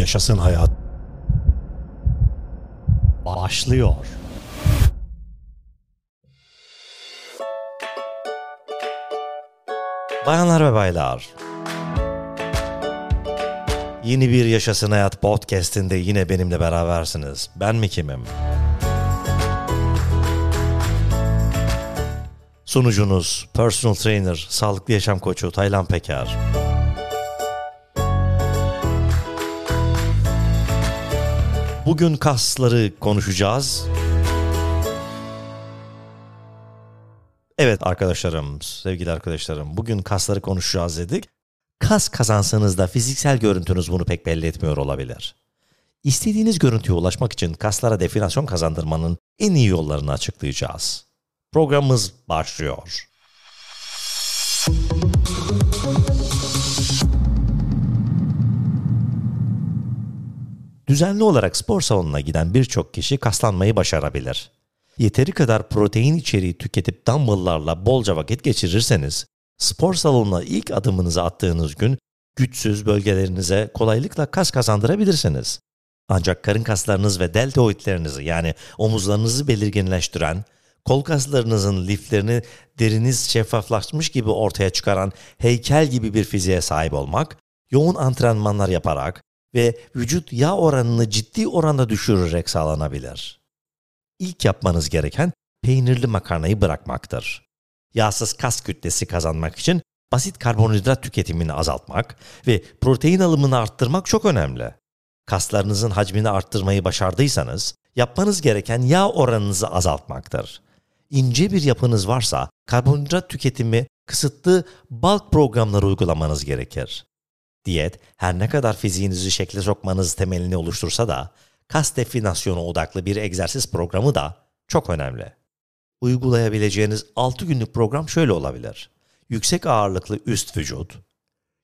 Yaşasın hayat. Başlıyor. Bayanlar ve baylar. Yeni bir Yaşasın Hayat podcast'inde yine benimle berabersiniz. Ben mi kimim? Sunucunuz, personal trainer, sağlıklı yaşam koçu Taylan Peker. Bugün kasları konuşacağız. Evet arkadaşlarım, sevgili arkadaşlarım, bugün kasları konuşacağız dedik. Kas kazansanız da fiziksel görüntünüz bunu pek belli etmiyor olabilir. İstediğiniz görüntüye ulaşmak için kaslara definasyon kazandırmanın en iyi yollarını açıklayacağız. Programımız başlıyor. Düzenli olarak spor salonuna giden birçok kişi kaslanmayı başarabilir. Yeteri kadar protein içeriği tüketip dumbbell'larla bolca vakit geçirirseniz, spor salonuna ilk adımınızı attığınız gün güçsüz bölgelerinize kolaylıkla kas kazandırabilirsiniz. Ancak karın kaslarınız ve deltoidlerinizi yani omuzlarınızı belirginleştiren, kol kaslarınızın liflerini deriniz şeffaflaşmış gibi ortaya çıkaran heykel gibi bir fiziğe sahip olmak, yoğun antrenmanlar yaparak ve vücut yağ oranını ciddi oranda düşürerek sağlanabilir. İlk yapmanız gereken peynirli makarnayı bırakmaktır. Yağsız kas kütlesi kazanmak için basit karbonhidrat tüketimini azaltmak ve protein alımını arttırmak çok önemli. Kaslarınızın hacmini arttırmayı başardıysanız, yapmanız gereken yağ oranınızı azaltmaktır. İnce bir yapınız varsa karbonhidrat tüketimi kısıtlı bulk programları uygulamanız gerekir. Diyet her ne kadar fiziğinizi şekle sokmanız temelini oluştursa da kas definasyonu odaklı bir egzersiz programı da çok önemli. Uygulayabileceğiniz 6 günlük program şöyle olabilir. Yüksek ağırlıklı üst vücut,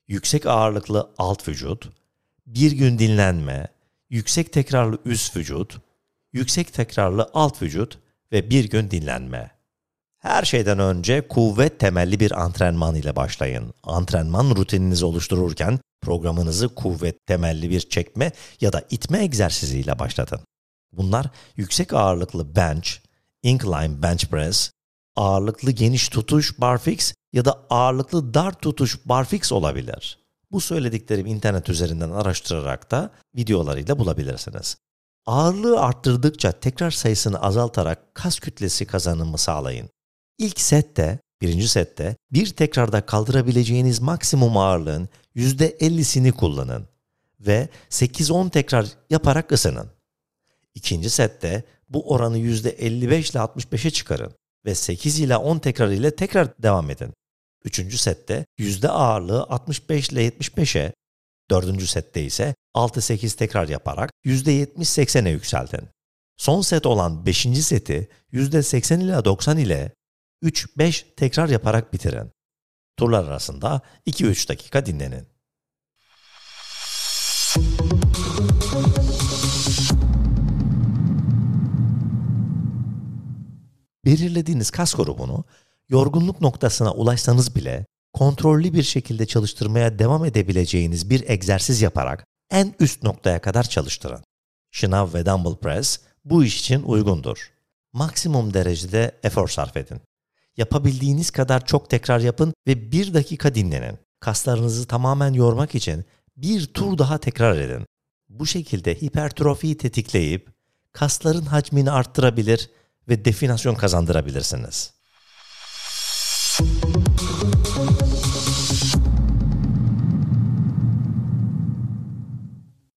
yüksek ağırlıklı alt vücut, bir gün dinlenme, yüksek tekrarlı üst vücut, yüksek tekrarlı alt vücut ve bir gün dinlenme. Her şeyden önce kuvvet temelli bir antrenman ile başlayın. Antrenman rutininizi oluştururken programınızı kuvvet temelli bir çekme ya da itme egzersiziyle başlatın. Bunlar yüksek ağırlıklı bench, incline bench press, ağırlıklı geniş tutuş barfix ya da ağırlıklı dar tutuş barfix olabilir. Bu söylediklerim internet üzerinden araştırarak da videolarıyla bulabilirsiniz. Ağırlığı arttırdıkça tekrar sayısını azaltarak kas kütlesi kazanımı sağlayın. İlk sette, birinci sette bir tekrarda kaldırabileceğiniz maksimum ağırlığın %50'sini kullanın ve 8-10 tekrar yaparak ısının. İkinci sette bu oranı %55 ile 65'e çıkarın ve 8 ile 10 tekrar ile tekrar devam edin. Üçüncü sette yüzde ağırlığı 65 ile 75'e, dördüncü sette ise 6-8 tekrar yaparak %70-80'e yükseltin. Son set olan 5. seti %80 ile 90 ile 3-5 tekrar yaparak bitirin. Turlar arasında 2-3 dakika dinlenin. Belirlediğiniz kas grubunu yorgunluk noktasına ulaşsanız bile kontrollü bir şekilde çalıştırmaya devam edebileceğiniz bir egzersiz yaparak en üst noktaya kadar çalıştırın. Şınav ve dumbbell press bu iş için uygundur. Maksimum derecede efor sarf edin. Yapabildiğiniz kadar çok tekrar yapın ve bir dakika dinlenin. Kaslarınızı tamamen yormak için bir tur daha tekrar edin. Bu şekilde hipertrofiyi tetikleyip kasların hacmini arttırabilir ve definasyon kazandırabilirsiniz.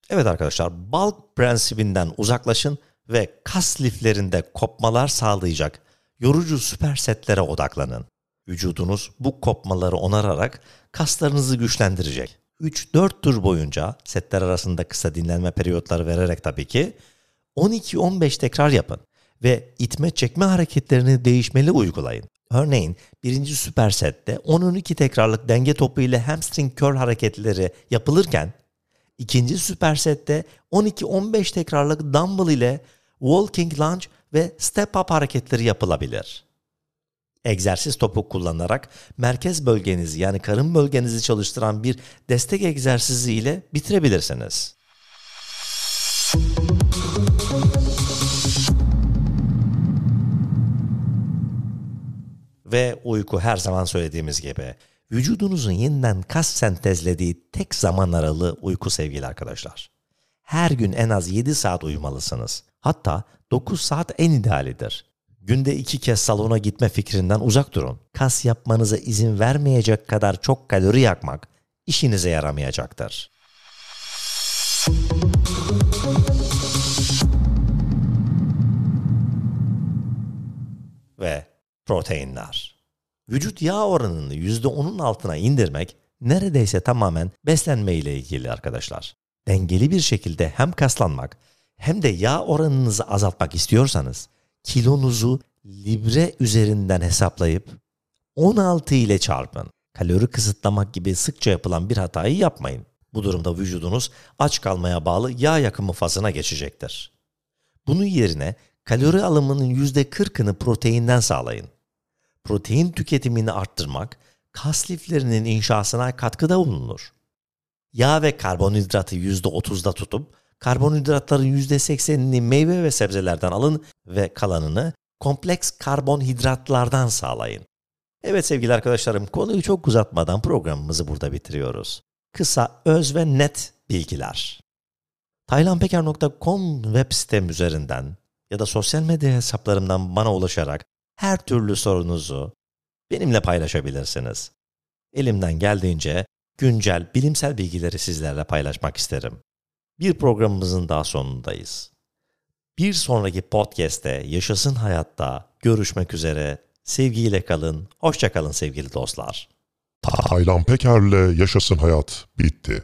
Evet arkadaşlar, bulk prensibinden uzaklaşın ve kas liflerinde kopmalar sağlayacak yorucu süper setlere odaklanın. Vücudunuz bu kopmaları onararak kaslarınızı güçlendirecek. 3-4 tur boyunca setler arasında kısa dinlenme periyotları vererek tabii ki 12-15 tekrar yapın ve itme çekme hareketlerini değişmeli uygulayın. Örneğin birinci süper sette 10-12 tekrarlık denge topu ile hamstring curl hareketleri yapılırken ikinci süper sette 12-15 tekrarlık dumbbell ile walking lunge ve step up hareketleri yapılabilir. Egzersiz topu kullanarak merkez bölgenizi yani karın bölgenizi çalıştıran bir destek egzersizi ile bitirebilirsiniz. Ve uyku her zaman söylediğimiz gibi vücudunuzun yeniden kas sentezlediği tek zaman aralığı uyku sevgili arkadaşlar. Her gün en az 7 saat uyumalısınız. Hatta 9 saat en idealidir. Günde iki kez salona gitme fikrinden uzak durun. Kas yapmanıza izin vermeyecek kadar çok kalori yakmak işinize yaramayacaktır. Ve proteinler. Vücut yağ oranını %10'un altına indirmek neredeyse tamamen beslenme ile ilgili arkadaşlar. Dengeli bir şekilde hem kaslanmak hem de yağ oranınızı azaltmak istiyorsanız kilonuzu libre üzerinden hesaplayıp 16 ile çarpın. Kalori kısıtlamak gibi sıkça yapılan bir hatayı yapmayın. Bu durumda vücudunuz aç kalmaya bağlı yağ yakımı fazına geçecektir. Bunun yerine kalori alımının %40'ını proteinden sağlayın. Protein tüketimini arttırmak kas liflerinin inşasına katkıda bulunur. Yağ ve karbonhidratı %30'da tutup karbonhidratların %80'ini meyve ve sebzelerden alın ve kalanını kompleks karbonhidratlardan sağlayın. Evet sevgili arkadaşlarım konuyu çok uzatmadan programımızı burada bitiriyoruz. Kısa, öz ve net bilgiler. taylanpeker.com web sitem üzerinden ya da sosyal medya hesaplarımdan bana ulaşarak her türlü sorunuzu benimle paylaşabilirsiniz. Elimden geldiğince güncel bilimsel bilgileri sizlerle paylaşmak isterim. Bir programımızın daha sonundayız. Bir sonraki podcast'te Yaşasın Hayatta görüşmek üzere. Sevgiyle kalın, hoşça kalın sevgili dostlar. Taylan Peker'le Yaşasın Hayat bitti.